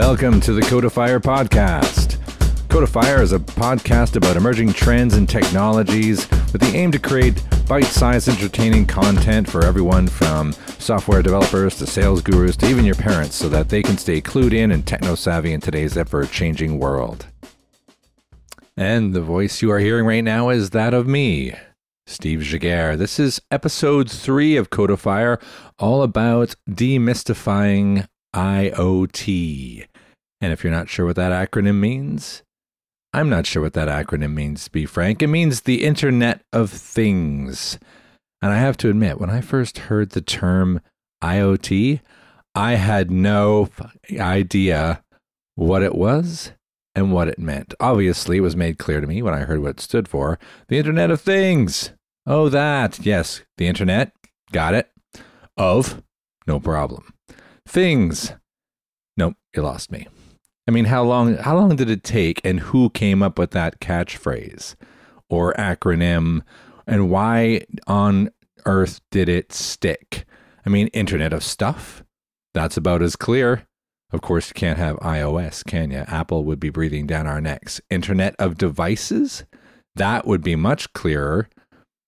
Welcome to the Codifier Podcast. Codifier is a podcast about emerging trends and technologies with the aim to create bite sized entertaining content for everyone from software developers to sales gurus to even your parents so that they can stay clued in and techno savvy in today's ever changing world. And the voice you are hearing right now is that of me, Steve Giguere. This is episode three of Codifier, all about demystifying IoT. And if you're not sure what that acronym means, I'm not sure what that acronym means, to be frank. It means the Internet of Things. And I have to admit, when I first heard the term IoT, I had no idea what it was and what it meant. Obviously, it was made clear to me when I heard what it stood for the Internet of Things. Oh, that. Yes, the Internet. Got it. Of. No problem. Things. Nope, you lost me. I mean, how long how long did it take and who came up with that catchphrase or acronym and why on earth did it stick? I mean, Internet of Stuff. That's about as clear. Of course, you can't have iOS, can you? Apple would be breathing down our necks. Internet of Devices? That would be much clearer.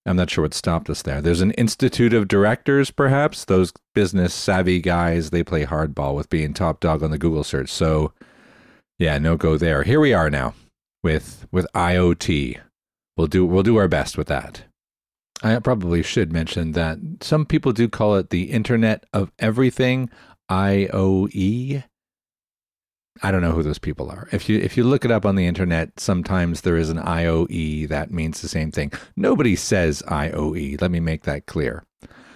I'm not sure what stopped us there. There's an institute of directors, perhaps. Those business savvy guys, they play hardball with being top dog on the Google search. So, yeah, no go there. Here we are now with with IoT. We'll do we'll do our best with that. I probably should mention that some people do call it the Internet of Everything, IOE. I don't know who those people are. If you if you look it up on the internet, sometimes there is an IOE that means the same thing. Nobody says IOE. Let me make that clear.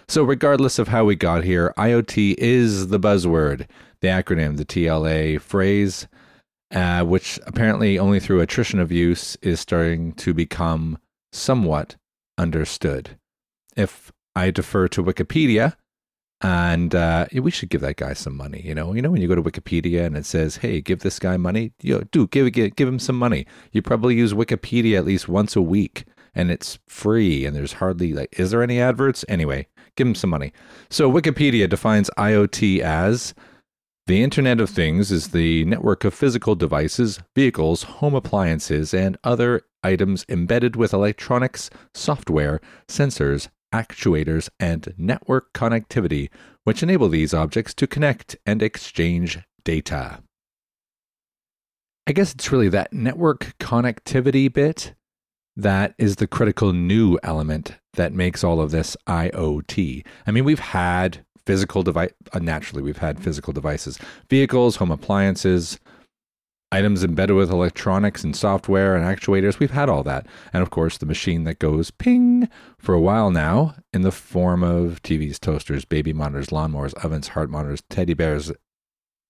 So regardless of how we got here, IoT is the buzzword, the acronym, the TLA phrase, uh, which apparently only through attrition of use is starting to become somewhat understood. If I defer to Wikipedia, and uh, we should give that guy some money. You know, you know when you go to Wikipedia and it says, "Hey, give this guy money," you know, do give, give give him some money. You probably use Wikipedia at least once a week, and it's free. And there's hardly like, is there any adverts? Anyway, give him some money. So Wikipedia defines IoT as the Internet of Things is the network of physical devices, vehicles, home appliances, and other items embedded with electronics, software, sensors, actuators, and network connectivity, which enable these objects to connect and exchange data. I guess it's really that network connectivity bit that is the critical new element that makes all of this IoT. I mean, we've had physical device, uh, naturally, we've had physical devices, vehicles, home appliances, items embedded with electronics and software and actuators. We've had all that. And of course, the machine that goes ping for a while now in the form of TVs, toasters, baby monitors, lawnmowers, ovens, heart monitors, teddy bears.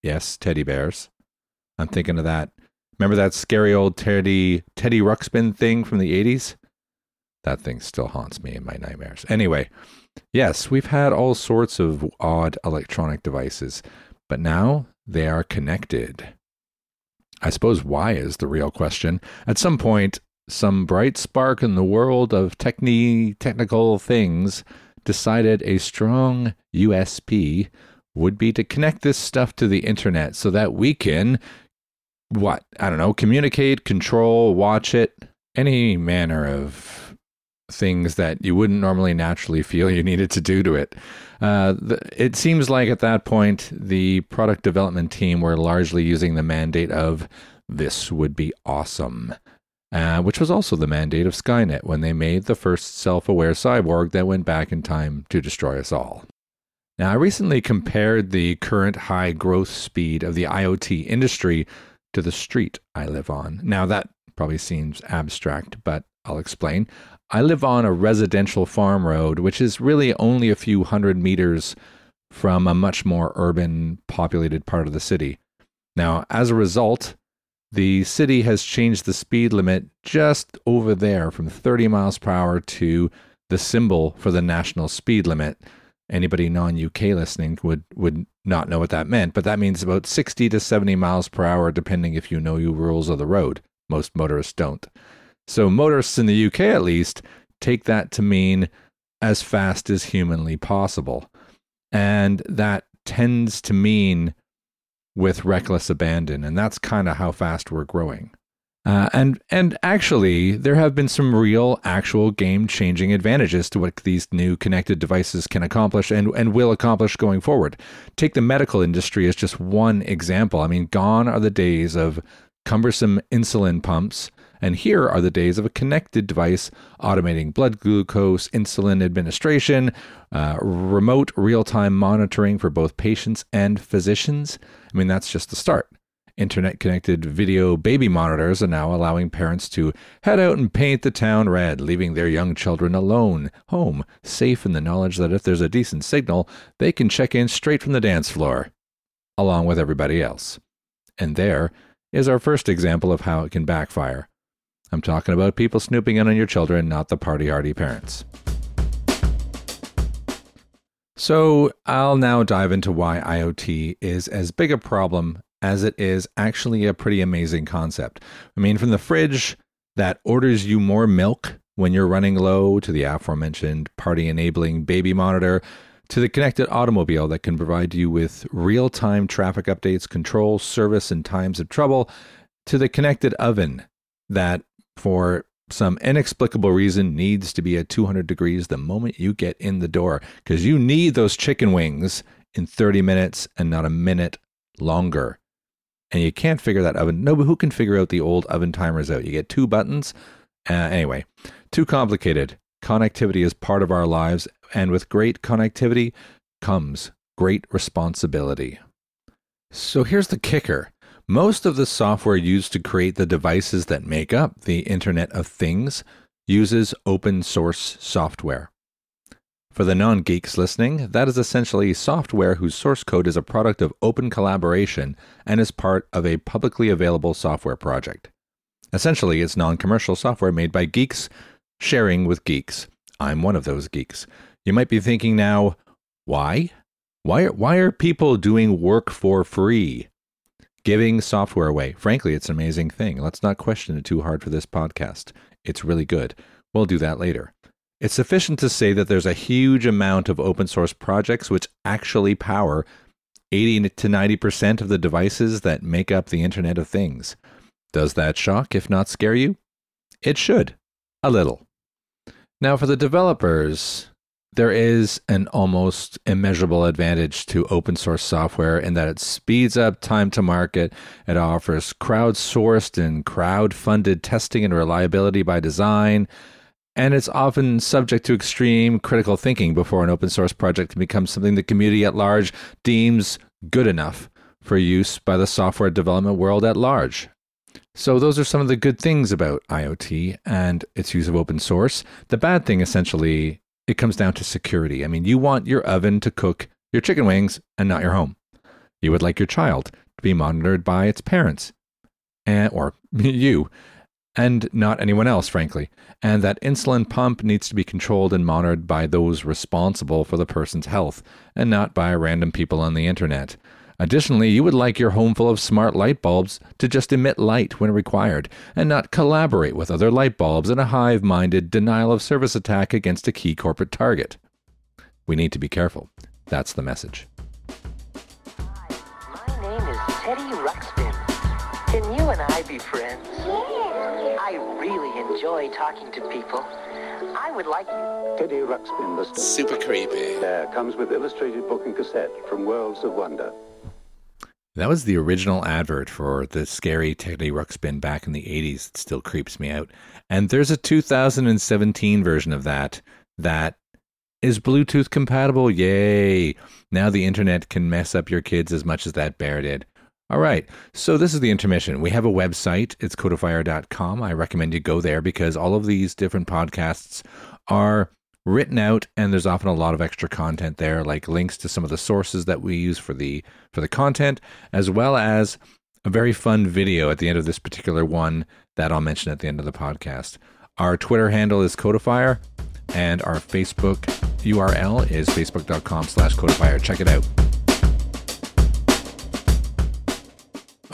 Yes, teddy bears. I'm thinking of that. Remember that scary old Teddy Teddy Ruxpin thing from the 80s? That thing still haunts me in my nightmares. Anyway, yes, we've had all sorts of odd electronic devices, but now they are connected. I suppose why is the real question. At some point, some bright spark in the world of techni- technical things decided a strong USP would be to connect this stuff to the internet so that we can, what, I don't know, communicate, control, watch it, any manner of things that you wouldn't normally naturally feel you needed to do to it. Uh, the, it seems like at that point, the product development team were largely using the mandate of this would be awesome, uh, which was also the mandate of Skynet when they made the first self aware cyborg that went back in time to destroy us all. Now, I recently compared the current high growth speed of the IoT industry to the street I live on. Now, that probably seems abstract, but I'll explain. I live on a residential farm road, which is really only a few hundred meters from a much more urban, populated part of the city. Now, as a result, the city has changed the speed limit just over there from 30 miles per hour to the symbol for the national speed limit. Anybody non UK listening would, would not know what that meant, but that means about 60 to 70 miles per hour, depending if you know your rules of the road. Most motorists don't. So motorists in the UK, at least, take that to mean as fast as humanly possible. And that tends to mean with reckless abandon. And that's kind of how fast we're growing. Uh, and and actually, there have been some real, actual game-changing advantages to what these new connected devices can accomplish and, and will accomplish going forward. Take the medical industry as just one example. I mean, gone are the days of cumbersome insulin pumps, and here are the days of a connected device automating blood glucose, insulin administration, uh, remote real-time monitoring for both patients and physicians. I mean, that's just the start. Internet connected video baby monitors are now allowing parents to head out and paint the town red, leaving their young children alone, home, safe in the knowledge that if there's a decent signal, they can check in straight from the dance floor, along with everybody else. And there is our first example of how it can backfire. I'm talking about people snooping in on your children, not the party hardy parents. So, I'll now dive into why IoT is as big a problem as it is actually a pretty amazing concept. I mean, from the fridge that orders you more milk when you're running low to the aforementioned party enabling baby monitor to the connected automobile that can provide you with real time traffic updates, control, service, and times of trouble, to the connected oven that, for some inexplicable reason, needs to be at 200 degrees the moment you get in the door because you need those chicken wings in 30 minutes and not a minute longer and you can't figure that oven. No, but who can figure out the old oven timers out? You get two buttons. Uh, anyway, too complicated. Connectivity is part of our lives, and with great connectivity comes great responsibility. So here's the kicker. Most of the software used to create the devices that make up the Internet of Things uses open source software. For the non geeks listening, that is essentially software whose source code is a product of open collaboration and is part of a publicly available software project. Essentially, it's non commercial software made by geeks sharing with geeks. I'm one of those geeks. You might be thinking now, why? Why, why are people doing work for free? Giving software away. Frankly, it's an amazing thing. Let's not question it too hard for this podcast. It's really good. We'll do that later. It's sufficient to say that there's a huge amount of open source projects which actually power 80 to 90% of the devices that make up the Internet of Things. Does that shock, if not scare you? It should. A little. Now, for the developers, there is an almost immeasurable advantage to open source software in that it speeds up time to market. It offers crowdsourced and crowd funded testing and reliability by design and it's often subject to extreme critical thinking before an open source project can become something the community at large deems good enough for use by the software development world at large. So, those are some of the good things about IoT and its use of open source. The bad thing, essentially, it comes down to security. I mean, you want your oven to cook your chicken wings and not your home. You would like your child to be monitored by its parents and, or you and not anyone else, frankly. And that insulin pump needs to be controlled and monitored by those responsible for the person's health, and not by random people on the internet. Additionally, you would like your home full of smart light bulbs to just emit light when required, and not collaborate with other light bulbs in a hive minded denial of service attack against a key corporate target. We need to be careful. That's the message. Hi, my name is Teddy Ruxpin. Can you and I be friends? Yeah. I really enjoy talking to people. I would like Teddy Ruxpin, the star. Super creepy. There comes with illustrated book and cassette from Worlds of Wonder. That was the original advert for the scary Teddy Ruxpin back in the 80s. It still creeps me out. And there's a 2017 version of that that is Bluetooth compatible. Yay. Now the internet can mess up your kids as much as that bear did. All right. So this is the intermission. We have a website. It's codifier.com. I recommend you go there because all of these different podcasts are written out and there's often a lot of extra content there like links to some of the sources that we use for the for the content as well as a very fun video at the end of this particular one that I'll mention at the end of the podcast. Our Twitter handle is Codifier and our Facebook URL is facebook.com slash codifier. Check it out.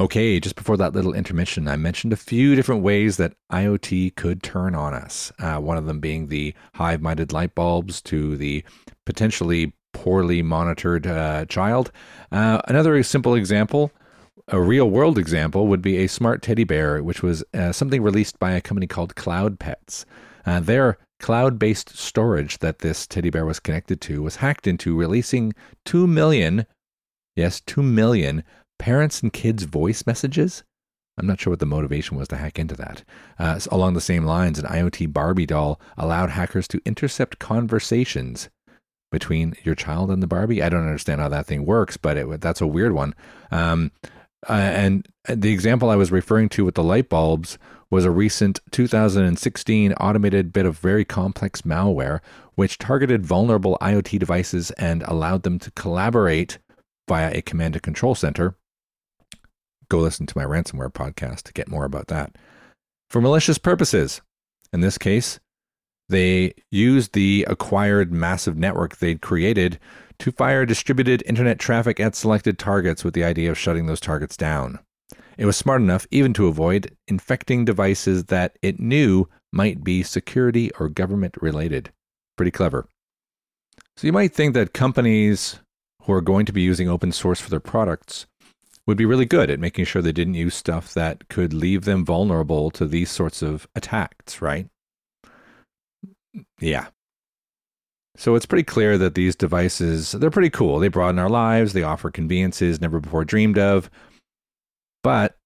Okay, just before that little intermission, I mentioned a few different ways that IoT could turn on us. Uh, one of them being the hive minded light bulbs to the potentially poorly monitored uh, child. Uh, another simple example a real world example would be a smart teddy bear, which was uh, something released by a company called Cloud Pets. Uh, their cloud based storage that this teddy bear was connected to was hacked into, releasing 2 million, yes, 2 million parents and kids' voice messages. I'm not sure what the motivation was to hack into that. Uh, along the same lines, an IoT Barbie doll allowed hackers to intercept conversations between your child and the Barbie. I don't understand how that thing works, but it, that's a weird one. Um, uh, and the example I was referring to with the light bulbs was a recent 2016 automated bit of very complex malware which targeted vulnerable IoT devices and allowed them to collaborate via a command and control center. Go listen to my ransomware podcast to get more about that. For malicious purposes, in this case, they used the acquired massive network they'd created to fire distributed internet traffic at selected targets with the idea of shutting those targets down. It was smart enough even to avoid infecting devices that it knew might be security or government related. Pretty clever. So you might think that companies who are going to be using open source for their products would be really good at making sure they didn't use stuff that could leave them vulnerable to these sorts of attacks, right? Yeah. So it's pretty clear that these devices, they're pretty cool. They broaden our lives, they offer conveniences never before dreamed of, but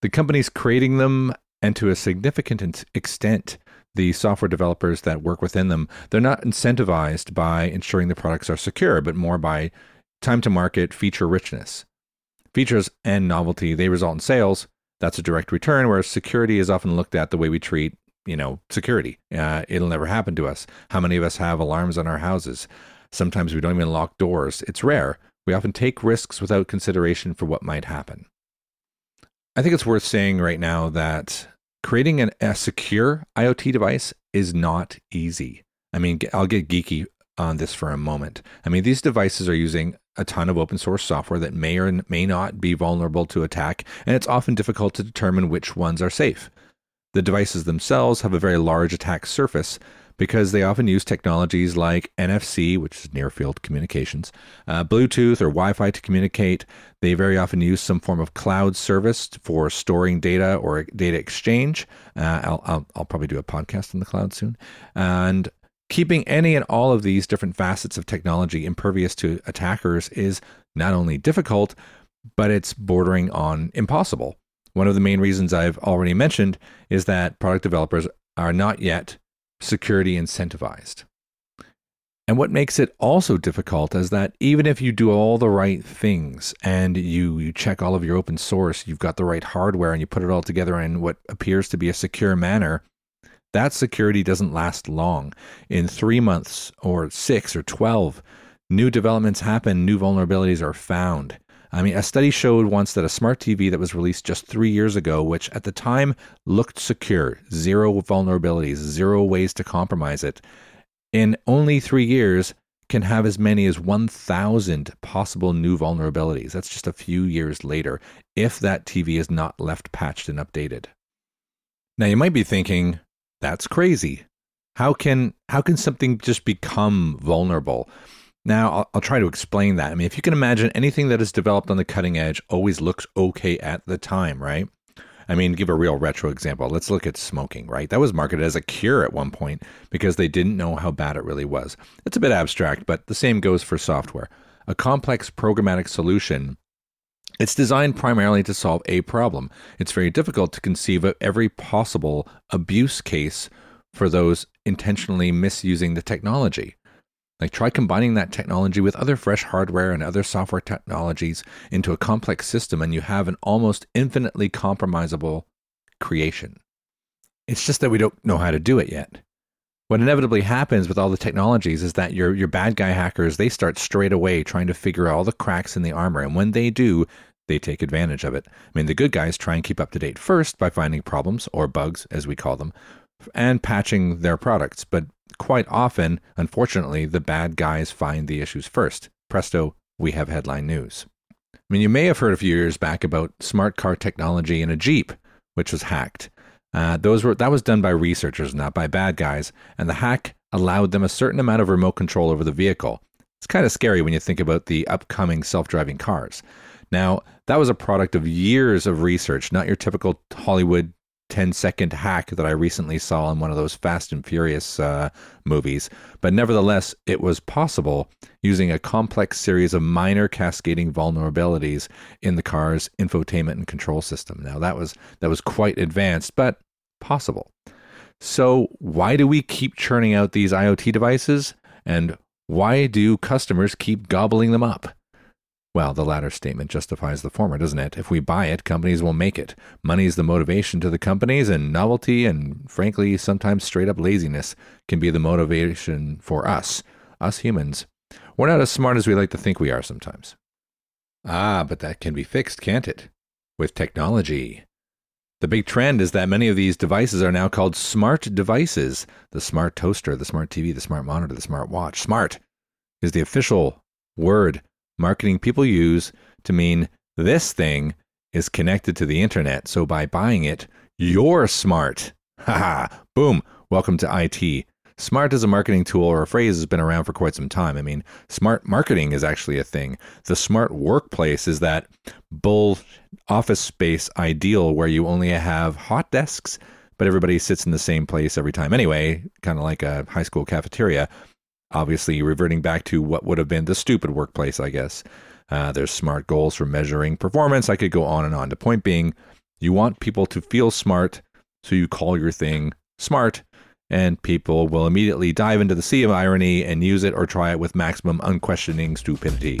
the companies creating them, and to a significant extent, the software developers that work within them, they're not incentivized by ensuring the products are secure, but more by time to market, feature richness. Features and novelty, they result in sales. That's a direct return, whereas security is often looked at the way we treat, you know, security. Uh, it'll never happen to us. How many of us have alarms on our houses? Sometimes we don't even lock doors. It's rare. We often take risks without consideration for what might happen. I think it's worth saying right now that creating an, a secure IoT device is not easy. I mean, I'll get geeky on this for a moment. I mean, these devices are using a ton of open source software that may or may not be vulnerable to attack, and it's often difficult to determine which ones are safe. The devices themselves have a very large attack surface, because they often use technologies like NFC, which is near field communications, uh, Bluetooth or Wi Fi to communicate. They very often use some form of cloud service for storing data or data exchange. Uh, I'll, I'll, I'll, probably do a podcast in the cloud soon. And keeping any and all of these different facets of technology impervious to attackers is not only difficult, but it's bordering on impossible. One of the main reasons I've already mentioned is that product developers are not yet security incentivized. And what makes it also difficult is that even if you do all the right things and you, you check all of your open source, you've got the right hardware, and you put it all together in what appears to be a secure manner, that security doesn't last long. In three months or six or 12, new developments happen, new vulnerabilities are found. I mean, a study showed once that a smart TV that was released just three years ago, which at the time looked secure, zero vulnerabilities, zero ways to compromise it, in only three years can have as many as 1,000 possible new vulnerabilities. That's just a few years later, if that TV is not left patched and updated. Now, you might be thinking, that's crazy. How can, how can something just become vulnerable? Now, I'll, I'll, try to explain that. I mean, if you can imagine anything that is developed on the cutting edge always looks okay at the time, right? I mean, give a real retro example. Let's look at smoking, right? That was marketed as a cure at one point because they didn't know how bad it really was. It's a bit abstract, but the same goes for software. A complex programmatic solution it's designed primarily to solve a problem. It's very difficult to conceive of every possible abuse case for those intentionally misusing the technology. Like try combining that technology with other fresh hardware and other software technologies into a complex system, and you have an almost infinitely compromisable creation. It's just that we don't know how to do it yet. What inevitably happens with all the technologies is that your your bad guy hackers they start straight away trying to figure out all the cracks in the armor, and when they do, they take advantage of it. I mean, the good guys try and keep up to date first by finding problems or bugs, as we call them, and patching their products. But quite often, unfortunately, the bad guys find the issues first. Presto, we have headline news. I mean, you may have heard a few years back about smart car technology in a Jeep, which was hacked. Uh, those were that was done by researchers, not by bad guys, and the hack allowed them a certain amount of remote control over the vehicle. It's kind of scary when you think about the upcoming self-driving cars. Now, that was a product of years of research, not your typical Hollywood 10 second hack that I recently saw in one of those Fast and Furious uh, movies. But nevertheless, it was possible using a complex series of minor cascading vulnerabilities in the car's infotainment and control system. Now that was that was quite advanced, but possible. So why do we keep churning out these IoT devices and why do customers keep gobbling them up? Well, the latter statement justifies the former, doesn't it? If we buy it, companies will make it. Money is the motivation to the companies, and novelty and, frankly, sometimes straight up laziness can be the motivation for us, us humans. We're not as smart as we like to think we are sometimes. Ah, but that can be fixed, can't it? With technology. The big trend is that many of these devices are now called smart devices. The smart toaster, the smart TV, the smart monitor, the smart watch. Smart is the official word marketing people use to mean this thing is connected to the internet. So by buying it, you're smart. Haha, boom. Welcome to IT. Smart as a marketing tool or a phrase has been around for quite some time. I mean, smart marketing is actually a thing. The smart workplace is that bull office space ideal where you only have hot desks, but everybody sits in the same place every time anyway, kind of like a high school cafeteria obviously reverting back to what would have been the stupid workplace, I guess. Uh, there's smart goals for measuring performance. I could go on and on. The point being, you want people to feel smart, so you call your thing smart, and people will immediately dive into the sea of irony and use it or try it with maximum unquestioning stupidity.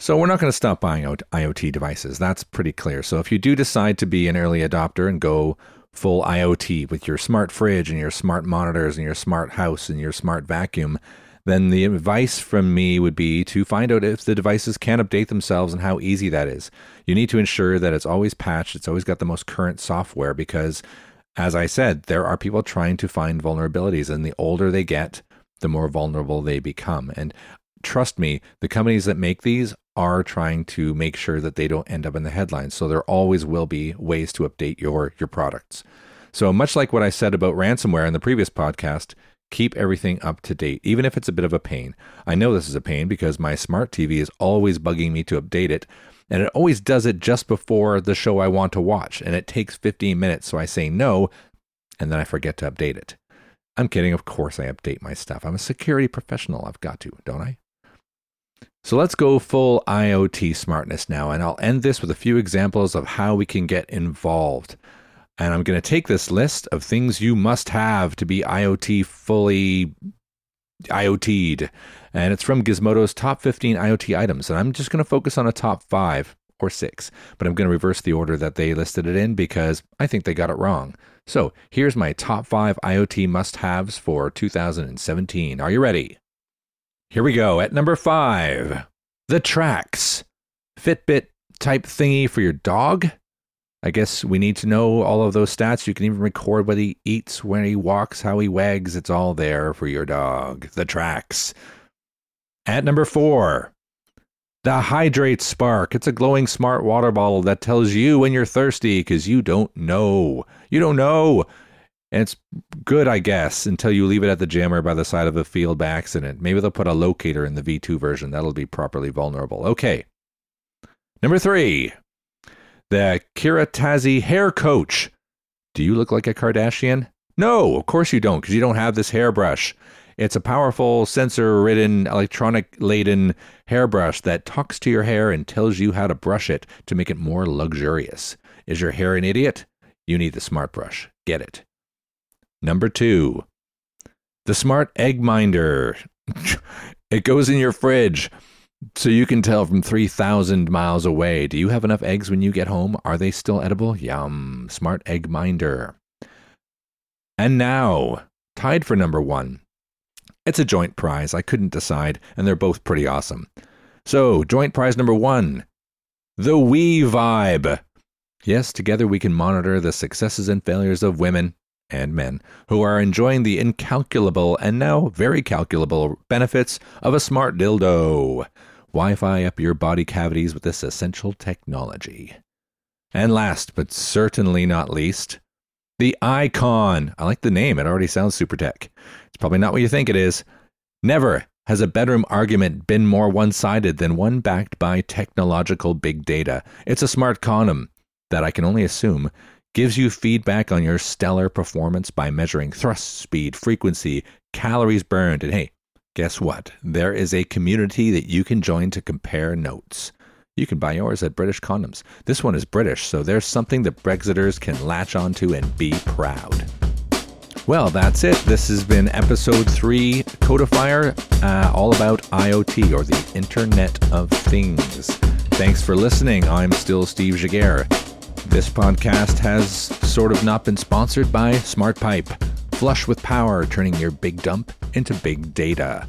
So, we're not going to stop buying IoT devices. That's pretty clear. So, if you do decide to be an early adopter and go full IoT with your smart fridge and your smart monitors and your smart house and your smart vacuum, then the advice from me would be to find out if the devices can update themselves and how easy that is. You need to ensure that it's always patched, it's always got the most current software because, as I said, there are people trying to find vulnerabilities, and the older they get, the more vulnerable they become. And trust me, the companies that make these are trying to make sure that they don't end up in the headlines. So there always will be ways to update your your products. So much like what I said about ransomware in the previous podcast, keep everything up to date, even if it's a bit of a pain. I know this is a pain because my smart TV is always bugging me to update it, and it always does it just before the show I want to watch, and it takes 15 minutes, so I say no, and then I forget to update it. I'm kidding, of course I update my stuff. I'm a security professional, I've got to, don't I? So let's go full IoT smartness now, and I'll end this with a few examples of how we can get involved. And I'm going to take this list of things you must have to be IoT fully IoT'd. And it's from Gizmodo's top 15 IoT items. And I'm just going to focus on a top five or six, but I'm going to reverse the order that they listed it in because I think they got it wrong. So here's my top five IoT must haves for 2017. Are you ready? Here we go. At number five, the tracks. Fitbit type thingy for your dog. I guess we need to know all of those stats. You can even record what he eats, when he walks, how he wags. It's all there for your dog. The tracks. At number four, the HidrateSpark. It's a glowing smart water bottle that tells you when you're thirsty because you don't know. You don't know. And it's good, I guess, until you leave it at the jammer by the side of a field by accident. Maybe they'll put a locator in the V2 version. That'll be properly vulnerable. Okay. Number three, the Kérastase Hair Coach. Do you look like a Kardashian? No, of course you don't, because you don't have this hairbrush. It's a powerful sensor ridden, electronic laden hairbrush that talks to your hair and tells you how to brush it to make it more luxurious. Is your hair an idiot? You need the smart brush. Get it. Number two, the smart egg minder. it goes in your fridge so you can tell from 3,000 miles away. Do you have enough eggs when you get home? Are they still edible? Yum. Smart egg minder. And now, tied for number one. It's a joint prize. I couldn't decide, and they're both pretty awesome. So, joint prize number one the We Vibe. Yes, together we can monitor the successes and failures of women, and men who are enjoying the incalculable and now very calculable benefits of a smart dildo. Wi Fi up your body cavities with this essential technology. And last but certainly not least, the i.Con. I like the name, it already sounds super tech. It's probably not what you think it is. Never Has a bedroom argument been more one sided than one backed by technological big data? It's a smart condom that I can only assume gives you feedback on your stellar performance by measuring thrust, speed, frequency, calories burned, and hey, guess what? There is a community that you can join to compare notes. You can buy yours at British Condoms. This one is British, so there's something that Brexiters can latch onto and be proud. Well, that's it. This has been episode three, Codifier, uh, all about IoT or the Internet of Things. Thanks for listening. I'm still Steve Giguere. This podcast has sort of not been sponsored by SmartPipe. Flush with power, turning your big dump into big data.